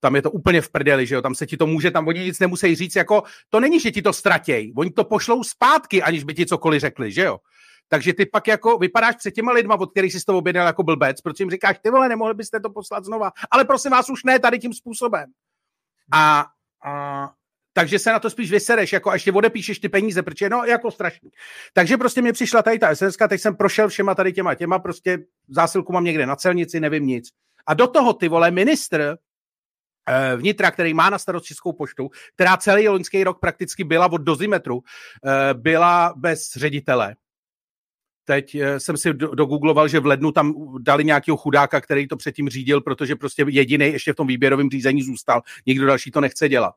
tam je to úplně v prdeli, že jo, tam se ti to může, tam oni nic nemusí říct, jako to není, že ti to ztratěj, oni to pošlou zpátky, aniž by ti cokoliv řekli, že jo. Takže ty pak jako vypadáš před těma lidma, od kterých jsi to objednal jako blbec, protože jim říkáš, ty vole, nemohli byste to poslat znova, ale prosím vás už ne tady tím způsobem. A a takže se na to spíš vysereš, jako a ještě odepíšeš ty peníze, protože no, jako strašný. Takže prostě mě přišla tady ta SMS, teď jsem prošel všema tady těma těma, prostě zásilku mám někde na celnici, nevím nic. A do toho ty vole ministr eh, vnitra, který má na starost Českou poštu, která celý loňský rok prakticky byla od dozimetru, eh, byla bez ředitele teď eh, jsem si dogoogloval, že v lednu tam dali nějakého chudáka, který to předtím řídil, protože prostě jediný ještě v tom výběrovém řízení zůstal. Nikdo další to nechce dělat,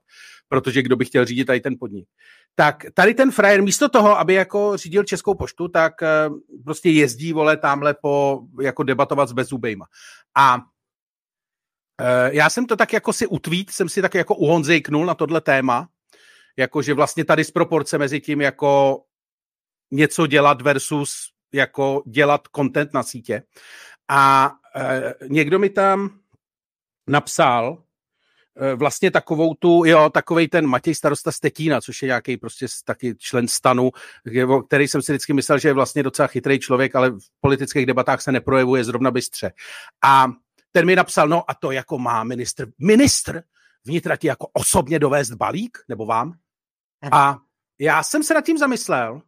protože kdo by chtěl řídit tady ten podnik. Tak tady ten frajer místo toho, aby jako řídil Českou poštu, tak eh, prostě jezdí, vole, tamhle po, jako debatovat s bezubejma. A eh, já jsem to tak jako si utvít, jsem si tak jako uhonzejknul na tohle téma, jako že vlastně tady proporce mezi tím jako něco dělat versus jako dělat content na sítě. A e, někdo mi tam napsal e, vlastně takovou tu, jo, takovej ten Matěj starosta Stetína, což je nějaký prostě taky člen stanu, který jsem si vždycky myslel, že je vlastně docela chytrý člověk, ale v politických debatách se neprojevuje zrovna bystře. A ten mi napsal, no a to jako má ministr, ministr vnitra ti jako osobně dovést balík, nebo vám? A já jsem se nad tím zamyslel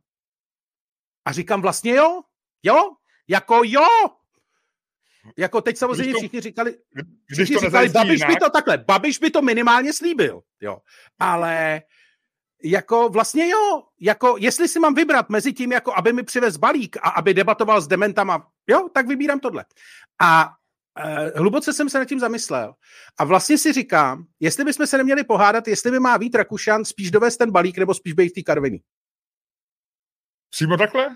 a říkám vlastně jo, jo, jako jo. Jako teď samozřejmě to, všichni říkali, všichni to říkali Babiš jinak. by to takhle, Babiš by to minimálně slíbil, jo. Ale jako vlastně jo, jako jestli si mám vybrat mezi tím, jako aby mi přivez balík a aby debatoval s dementama, jo, tak vybírám tohle. A Uh, hluboce jsem se nad tím zamyslel. A vlastně si říkám, jestli bychom se neměli pohádat, jestli by má Vít Rakušan spíš dovést ten balík, nebo spíš být v té karviní. Přímo takhle?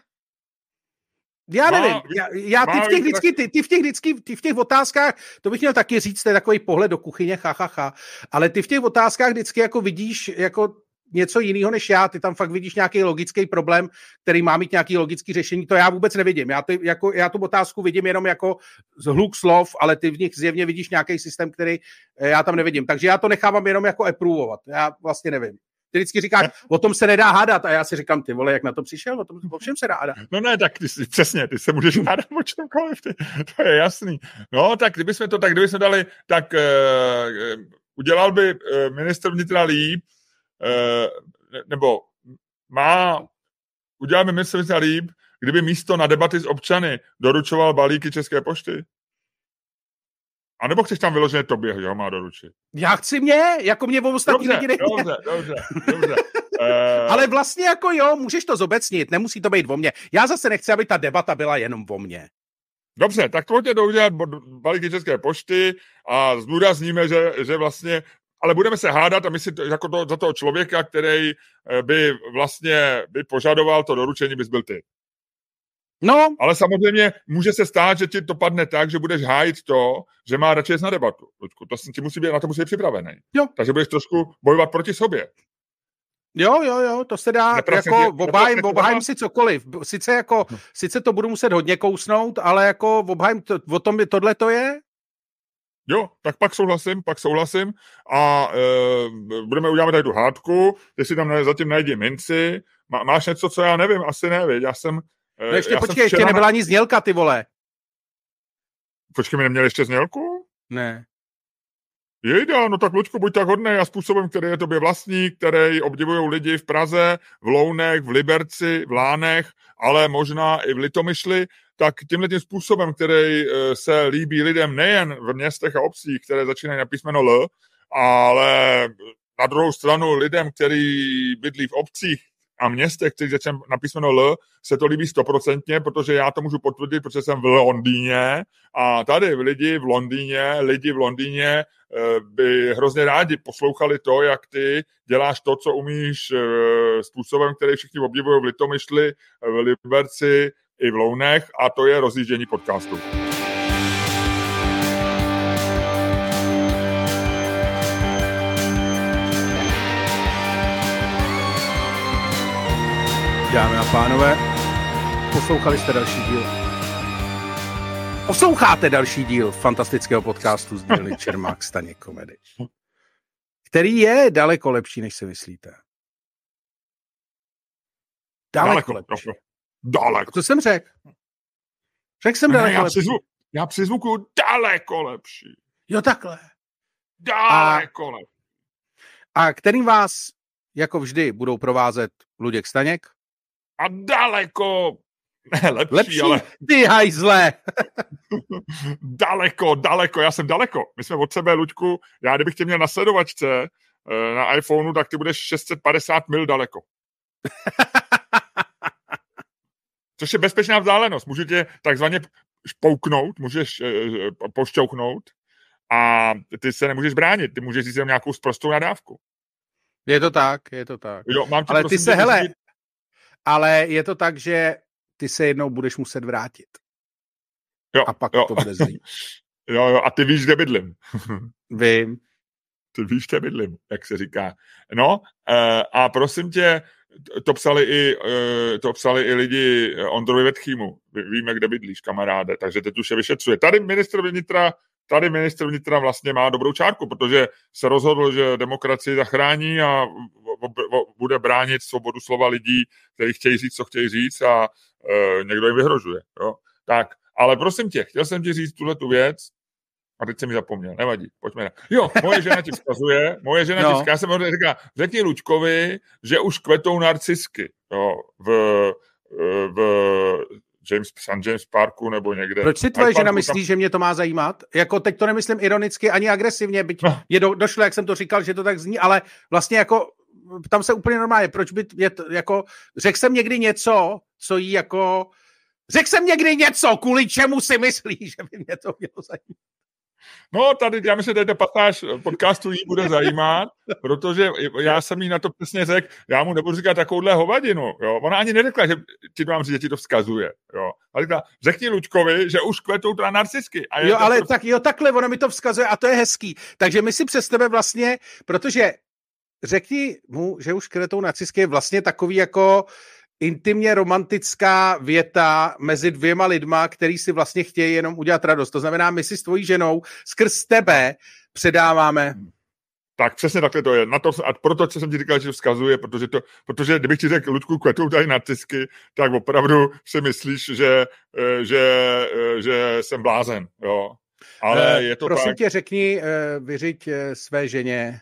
Já nevím, má, já, já ty, v těch vždycky, ty, ty, v těch vždycky, ty v těch otázkách, to bych měl taky říct, to je takový pohled do kuchyně, ha, ha, ha, ale ty v těch otázkách vždycky jako vidíš jako něco jiného než já, ty tam fakt vidíš nějaký logický problém, který má mít nějaký logický řešení, to já vůbec nevidím. Já, ty, jako, já tu otázku vidím jenom jako zhluk slov, ale ty v nich zjevně vidíš nějaký systém, který eh, já tam nevidím. Takže já to nechávám jenom jako approvovat. Já vlastně nevím. Ty vždycky říkáš, o tom se nedá hádat a já si říkám, ty vole, jak na to přišel, o tom o všem se dá hádat. No ne, tak ty, přesně, ty se můžeš hádat o čemkoliv, ty, to je jasný. No, tak kdybychom to, tak kdybychom dali, tak uh, udělal by uh, minister vnitra líp, uh, nebo má, udělal by minister vnitra líp, kdyby místo na debaty s občany doručoval balíky České pošty? A nebo chceš tam vyloženě tobě, že ho má doručit? Já chci mě, jako mě v ostatní lidi nechně. Dobře, dobře, dobře. uh... Ale vlastně jako jo, můžeš to zobecnit, nemusí to být o mně. Já zase nechci, aby ta debata byla jenom o mně. Dobře, tak pojďte to udělat balíky České pošty a zdůrazníme, že, že vlastně ale budeme se hádat a my si to, jako to, za toho člověka, který eh, by vlastně by požadoval to doručení, bys byl ty. No. Ale samozřejmě může se stát, že ti to padne tak, že budeš hájit to, že má radši na debatu. Ludku, to ti musí být, na to musí být připravený. Jo. Takže budeš trošku bojovat proti sobě. Jo, jo, jo, to se dá, Neprasně, jako obhájím, obhájím si cokoliv. Sice jako, no. sice to budu muset hodně kousnout, ale jako obhájím, to, o tom tohle to je? Jo, tak pak souhlasím, pak souhlasím a e, budeme udělat tady tu hádku, si tam zatím najdi minci, Má, máš něco, co já nevím, asi ne, Já jsem No ještě Já počkej, ještě nebyla ani znělka, ty vole. Počkej, mi neměli ještě znělku? Ne. Jejda, no tak Luďku, buď tak hodný a způsobem, který je tobě vlastní, který obdivují lidi v Praze, v Lounech, v Liberci, v Lánech, ale možná i v Litomyšli, tak tímhle tím způsobem, který eh, se líbí lidem nejen v městech a obcích, které začínají na písmeno L, ale na druhou stranu lidem, kteří bydlí v obcích, a městech, který začne na písmeno L, se to líbí stoprocentně, protože já to můžu potvrdit, protože jsem v Londýně a tady lidi v Londýně, lidi v Londýně eh, by hrozně rádi poslouchali to, jak ty děláš to, co umíš eh, způsobem, který všichni obdivují v Litomyšli, v Liberci i v Lounech a to je rozjíždění podcastu. Dámy a pánové, poslouchali jste další díl. Posloucháte další díl fantastického podcastu z dílny Čermák Staněk Komedy, který je daleko lepší, než si myslíte. Daleko, daleko lepší. Daleko. Co jsem řekl? Řekl jsem daleko já lepší. Přizvu, já přizvukuju daleko lepší. Jo, takhle. Daleko a, lepší. A kterým vás, jako vždy, budou provázet Luděk Staněk? A daleko ne, lepší, lepší? ale... Ty hajzle! daleko, daleko, já jsem daleko. My jsme od sebe, Luďku, já kdybych tě měl na sledovačce eh, na iPhoneu, tak ty budeš 650 mil daleko. Což je bezpečná vzdálenost. Můžu tě takzvaně špouknout, můžeš uh, pošťouchnout a ty se nemůžeš bránit. Ty můžeš říct nějakou sprostou nadávku. Je to tak, je to tak. Jo, mám ale ty se, hele, ale je to tak, že ty se jednou budeš muset vrátit. Jo, a pak jo. to bude zlý. Jo, jo, a ty víš, kde bydlím. Vím. Ty víš, kde bydlím, jak se říká. No, uh, a prosím tě, to psali i, uh, to psali i lidi Ondrovi Vetchýmu. Víme, kde bydlíš, kamaráde, takže teď už je vyšetřuje. Tady ministr vnitra tady ministr vnitra vlastně má dobrou čárku, protože se rozhodl, že demokracii zachrání a bude bránit svobodu slova lidí, kteří chtějí říct, co chtějí říct a e, někdo jim vyhrožuje. Jo? Tak, ale prosím tě, chtěl jsem ti říct tuhle tu věc, a teď jsem mi zapomněl, nevadí, pojďme na. Jo, moje žena ti vzkazuje, moje žena no. ti vzkazuje, já jsem říká, řekni Lučkovi, že už kvetou narcisky jo, v, v James, San James Parku nebo někde. Proč si tvoje žena myslí, tam... že mě to má zajímat? Jako teď to nemyslím ironicky ani agresivně, byť no. je do, došlo, jak jsem to říkal, že to tak zní, ale vlastně jako tam se úplně normálně, proč by, je to, jako, řekl jsem někdy něco, co jí jako, řekl jsem někdy něco, kvůli čemu si myslí, že by mě to mělo zajímat. No, tady, já myslím, že ta pasáž podcastu jí bude zajímat, protože já jsem jí na to přesně řekl, já mu nebudu říkat takovouhle hovadinu, jo. Ona ani neřekla, že ti to mám říct, že ti to vzkazuje, jo. Ale řekla, řekni Lučkovi, že už kvetou teda narcisky. A jo, ale prostě... tak, jo, takhle, ona mi to vzkazuje a to je hezký. Takže my si přes tebe vlastně, protože řekni mu, že už kvetou narcisky je vlastně takový jako intimně romantická věta mezi dvěma lidma, který si vlastně chtějí jenom udělat radost. To znamená, my si s tvojí ženou skrz tebe předáváme tak přesně takhle to je. Na to, a proto co jsem ti říkal, že to vzkazuje, protože, to, protože kdybych ti řekl, Ludku, kvetou tady nacisky, tak opravdu si myslíš, že, eh, že, eh, že jsem blázen. Jo. Ale je to Prosím tak. tě, řekni, vyřiď své ženě.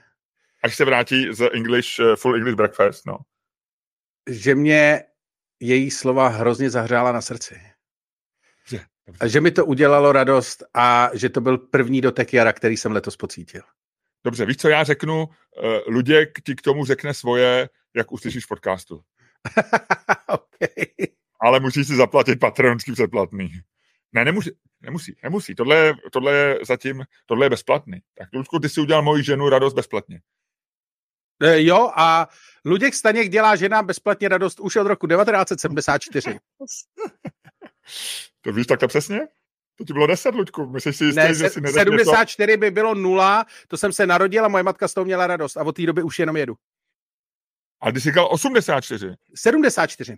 Až se vrátí z English, full English breakfast, no že mě její slova hrozně zahřála na srdci. A že mi to udělalo radost a že to byl první dotek jara, který jsem letos pocítil. Dobře, víš, co já řeknu? Uh, Luděk ti k tomu řekne svoje, jak uslyšíš v podcastu. okay. Ale musíš si zaplatit patronský předplatný. Ne, nemusí, nemusí, nemusí. Tohle je, tohle je zatím, tohle je bezplatný. Tak Ludku, ty si udělal moji ženu radost bezplatně. E, jo, a Luděk Staněk dělá ženám bezplatně radost už od roku 1974. to víš takhle přesně? To ti bylo 10, Luďku. Myslíš si jistý, ne, že si 74 to? by bylo nula, to jsem se narodil a moje matka z toho měla radost a od té doby už jenom jedu. A ty jsi říkal 84? 74.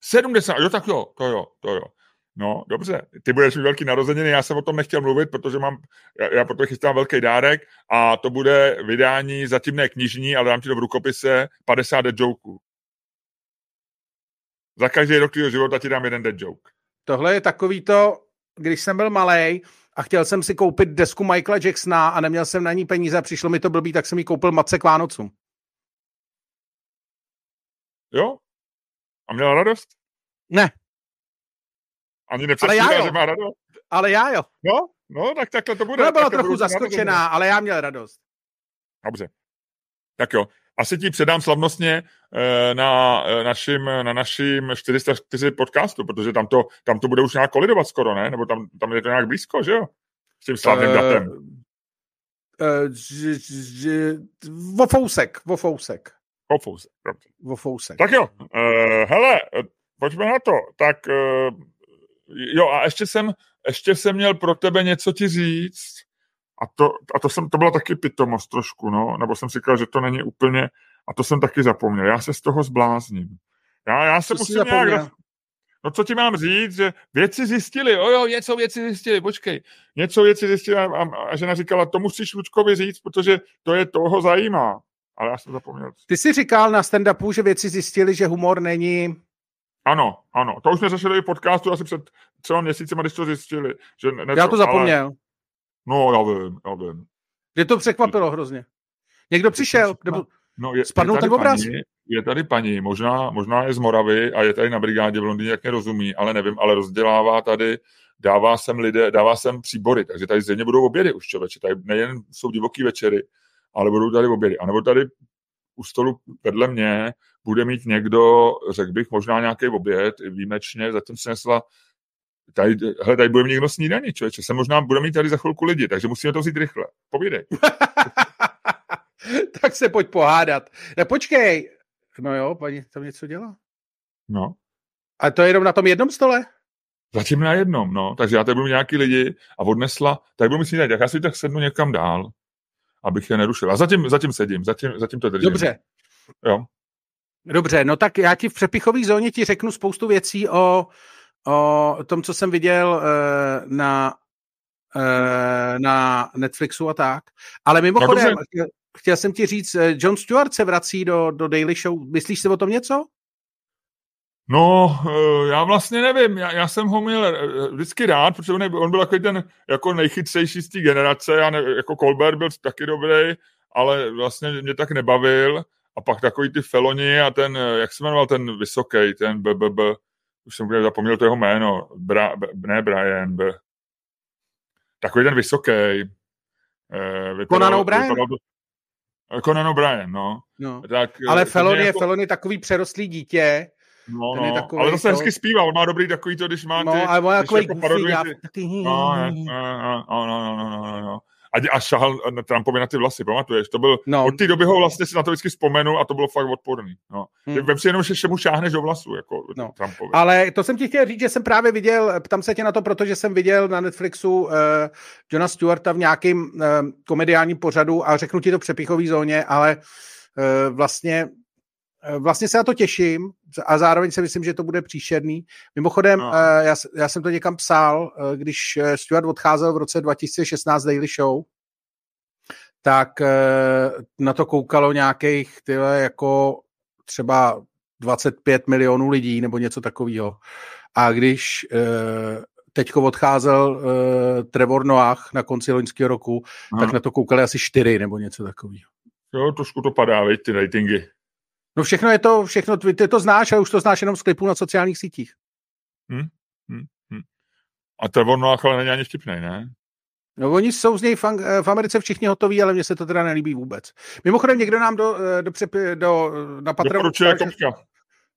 70, jo, tak jo, to jo, to jo. No, dobře, ty budeš mít velký narozeniny, já jsem o tom nechtěl mluvit, protože mám, já, já proto chystám velký dárek a to bude vydání zatím ne knižní, ale dám ti to v rukopise 50 dead jokeů. Za každý rok tvýho života ti dám jeden dead joke. Tohle je takový to, když jsem byl malý a chtěl jsem si koupit desku Michaela Jacksona a neměl jsem na ní peníze a přišlo mi to blbý, tak jsem ji koupil matce k Vánocům. Jo? A měla radost? Ne, ani nepředstírá, že má radost. Ale já jo. No, no, tak takhle to bude. Ona byla trochu zaskočená, ale já měl radost. Dobře. Tak jo. Asi ti předám slavnostně eh, na eh, našim, na našim 404 podcastu, protože tam to, tam to bude už nějak kolidovat skoro, ne? Nebo tam, tam je to nějak blízko, že jo? S tím slavným uh, datem. Uh, vo fousek, vo fousek. Vo fousek, Vo fousek. Tak jo, uh, hele, pojďme na to. Tak uh, jo, a ještě jsem, ještě jsem měl pro tebe něco ti říct. A to, a to, jsem, to byla taky pitomost trošku, no. Nebo jsem si říkal, že to není úplně... A to jsem taky zapomněl. Já se z toho zblázním. Já, já se co musím nějak... No co ti mám říct, že věci zjistili, jo, jo, něco věci zjistili, počkej, něco věci zjistili a, a žena říkala, to musíš Lučkovi říct, protože to je toho zajímá. Ale já jsem zapomněl. Ty jsi říkal na stand-upu, že věci zjistili, že humor není... Ano, ano. To už jsme řešili v podcastu asi před třeba měsícem, když to zjistili. Že něco, já to zapomněl. Ale... No, já vím, já vím. Mě to překvapilo hrozně. Někdo přišel, nebo no, je, spadnul je ten obraz? Paní, je tady paní, možná, možná je z Moravy a je tady na brigádě v Londýně, jak rozumí, ale nevím, ale rozdělává tady, dává sem lidé, dává sem příbory, takže tady zřejmě budou obědy už člověče, tady nejen jsou divoký večery, ale budou tady obědy. A nebo tady u stolu vedle mě bude mít někdo, řekl bych, možná nějaký oběd, výjimečně, zatím se nesla tady, hele, tady bude mít někdo snídaní, člověče, se možná bude mít tady za chvilku lidi, takže musíme to vzít rychle. Povídej. tak se pojď pohádat. Ne, počkej. No jo, paní tam něco dělá. No. A to je jenom na tom jednom stole? Zatím na jednom, no. Takže já tady budu nějaký lidi a odnesla, tady budu mít tak já si tak sednu někam dál, abych je nerušil. A zatím, zatím sedím, zatím, zatím to držím. Dobře. Jo. Dobře, no tak já ti v přepichové zóně ti řeknu spoustu věcí o, o tom, co jsem viděl uh, na, uh, na Netflixu a tak. Ale mimochodem, no, chtěl, chtěl jsem ti říct, eh, John Stewart se vrací do, do Daily Show. Myslíš si o tom něco? No, já vlastně nevím, já, já jsem ho měl vždycky rád, protože on, on byl takový ten jako nejchytřejší z té generace, já ne, jako Colbert byl taky dobrý, ale vlastně mě tak nebavil a pak takový ty feloni a ten, jak se jmenoval ten vysoký, ten BBB, už jsem úplně zapomněl to jeho jméno, Bra, B, ne Brian, B, takový ten vysoký. Eh, Conan O'Brien? Conan O'Brien, no. no. Tak, ale Felon je, jako... Felon je takový přerostlý dítě, No, no, takový, ale zase to... hezky zpívá, on má dobrý takový to, když má no, ty... No, ale on jako goofy, já... taky... No, no, no, no, no, no, no a, a šahal na Trumpovi na ty vlasy, pamatuješ? To byl, no. od té doby ho vlastně si na to vždycky vzpomenu a to bylo fakt odporný. No. Hmm. Vem si jenom, že mu šáhneš do vlasu, jako no. Trumpovi. Ale to jsem ti chtěl říct, že jsem právě viděl, ptám se tě na to, protože jsem viděl na Netflixu uh, Johna Stewarta v nějakým uh, komediálním pořadu a řeknu ti to přepichový zóně, ale uh, vlastně Vlastně se na to těším a zároveň si myslím, že to bude příšerný. Mimochodem, no. já, já jsem to někam psal, když Stuart odcházel v roce 2016 Daily Show, tak eh, na to koukalo nějakých tyhle jako třeba 25 milionů lidí nebo něco takového. A když eh, teďko odcházel Trevor Noach na konci loňského roku, Aha. tak na to koukali asi čtyři nebo něco takového. Jo, trošku to padá, veď, ty ratingy. No všechno je to, všechno, ty to znáš, ale už to znáš jenom z klipů na sociálních sítích. Hmm? Hmm. Hmm. A Trevor Noach ale není ani vtipný, ne? No oni jsou z něj v, v Americe všichni hotoví, ale mně se to teda nelíbí vůbec. Mimochodem někdo nám do, eh, do, přepy, do na Patronu...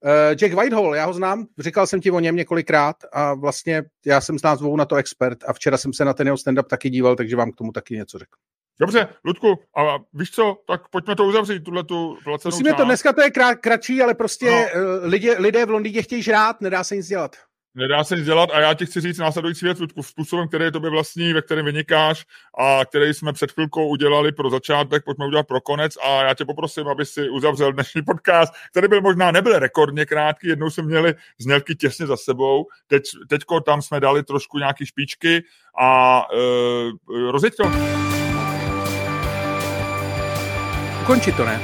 Uh, Jack Whitehall, já ho znám, říkal jsem ti o něm několikrát a vlastně já jsem z nás dvou na to expert a včera jsem se na ten jeho stand-up taky díval, takže vám k tomu taky něco řekl. Dobře, Ludku, a víš co, tak pojďme to uzavřít, tuhle tu Musíme část. to, dneska to je krát, kratší, ale prostě no. Eh, lidé, lidé v Londýně chtějí žrát, nedá se nic dělat. Nedá se nic dělat a já ti chci říct následující věc, Ludku, způsobem, který je tobě vlastní, ve kterém vynikáš a který jsme před chvilkou udělali pro začátek, pojďme udělat pro konec a já tě poprosím, aby si uzavřel dnešní podcast, který byl možná nebyl rekordně krátký, jednou jsme měli znělky těsně za sebou, teď, teďko tam jsme dali trošku nějaký špičky a e, rozjeď to. Ukončit to, ne?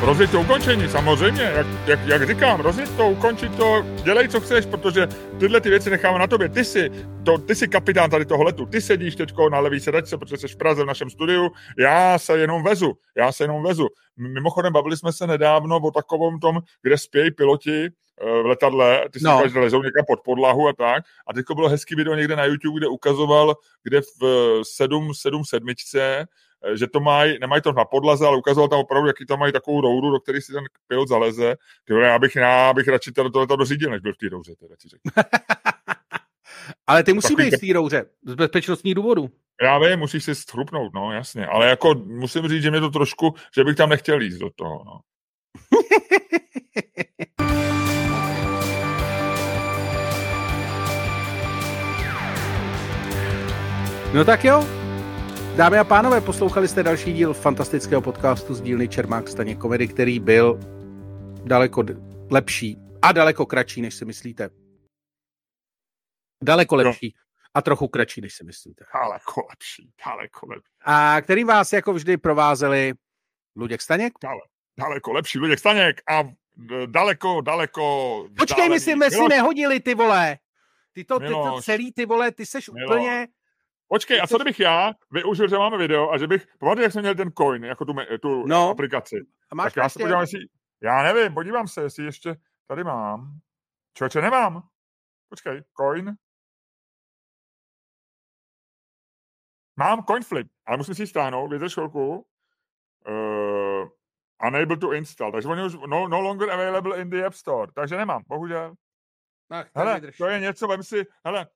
Rozjet to ukončení, samozřejmě, jak, jak, jak říkám, rozjet to, ukončit to, dělej, co chceš, protože tyhle ty věci necháme na tobě. Ty jsi, to, ty jsi kapitán tady toho letu, ty sedíš teď na levý sedačce, protože jsi v Praze v našem studiu, já se jenom vezu, já se jenom vezu. Mimochodem, bavili jsme se nedávno o takovém tom, kde spějí piloti eh, v letadle, ty si no. že lezou někam pod podlahu a tak. A teďko bylo hezký video někde na YouTube, kde ukazoval, kde v 7, 7 sedmičce Eh, že to mají, nemají to na podlaze, ale ukazoval tam opravdu, jaký tam mají takovou rouru, do které si ten pilot zaleze. Ty já bych, já bych radši to, to, to dořídil, než byl v té rouře. Teda ti ale ty musí být v té rouře, z bezpečnostních důvodů. Já vím, musíš si strupnout, no jasně, ale jako musím říct, že mě to trošku, že bych tam nechtěl jít do toho, no. no tak jo, Dámy a pánové, poslouchali jste další díl fantastického podcastu z dílny Čermák Staně Komedy, který byl daleko lepší a daleko kratší, než si myslíte. Daleko lepší a trochu kratší, než si myslíte. Daleko lepší, daleko lepší. A který vás jako vždy provázeli Luděk Staněk? Dale, daleko lepší Luděk Staněk a daleko, daleko... Počkej, my si, my si nehodili, ty vole. Ty to, ty to celý, ty vole, ty seš úplně... Počkej, a co kdybych já využil, že máme video a že bych, pamatuju, jak jsem měl ten coin, jako tu, tu no. aplikaci. A máš tak já se podívám, jestli, já nevím, podívám se, jestli ještě tady mám. Člověče, nemám. Počkej, coin. Mám CoinFlip, ale musím si stáhnout, vydrž chvilku. Uh, unable to install, takže oni už no, no longer available in the App Store, takže nemám, bohužel. Ach, hele, to je něco, vem si, hele,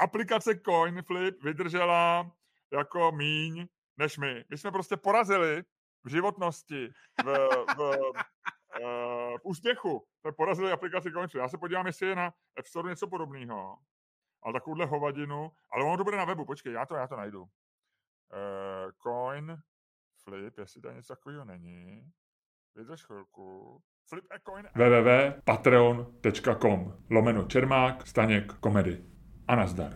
aplikace CoinFlip vydržela jako míň než my. My jsme prostě porazili v životnosti, v, v, v, eh, v úspěchu. Jsme porazili aplikaci CoinFlip. Já se podívám, jestli je na App Store něco podobného. Ale takovouhle hovadinu. Ale ono to bude na webu, počkej, já to, já to najdu. Uh, coin Flip, jestli tam něco takového není. Vydrž chvilku. Flip a coin. www.patreon.com lomeno Čermák, Staněk, komedy. Ana zdar.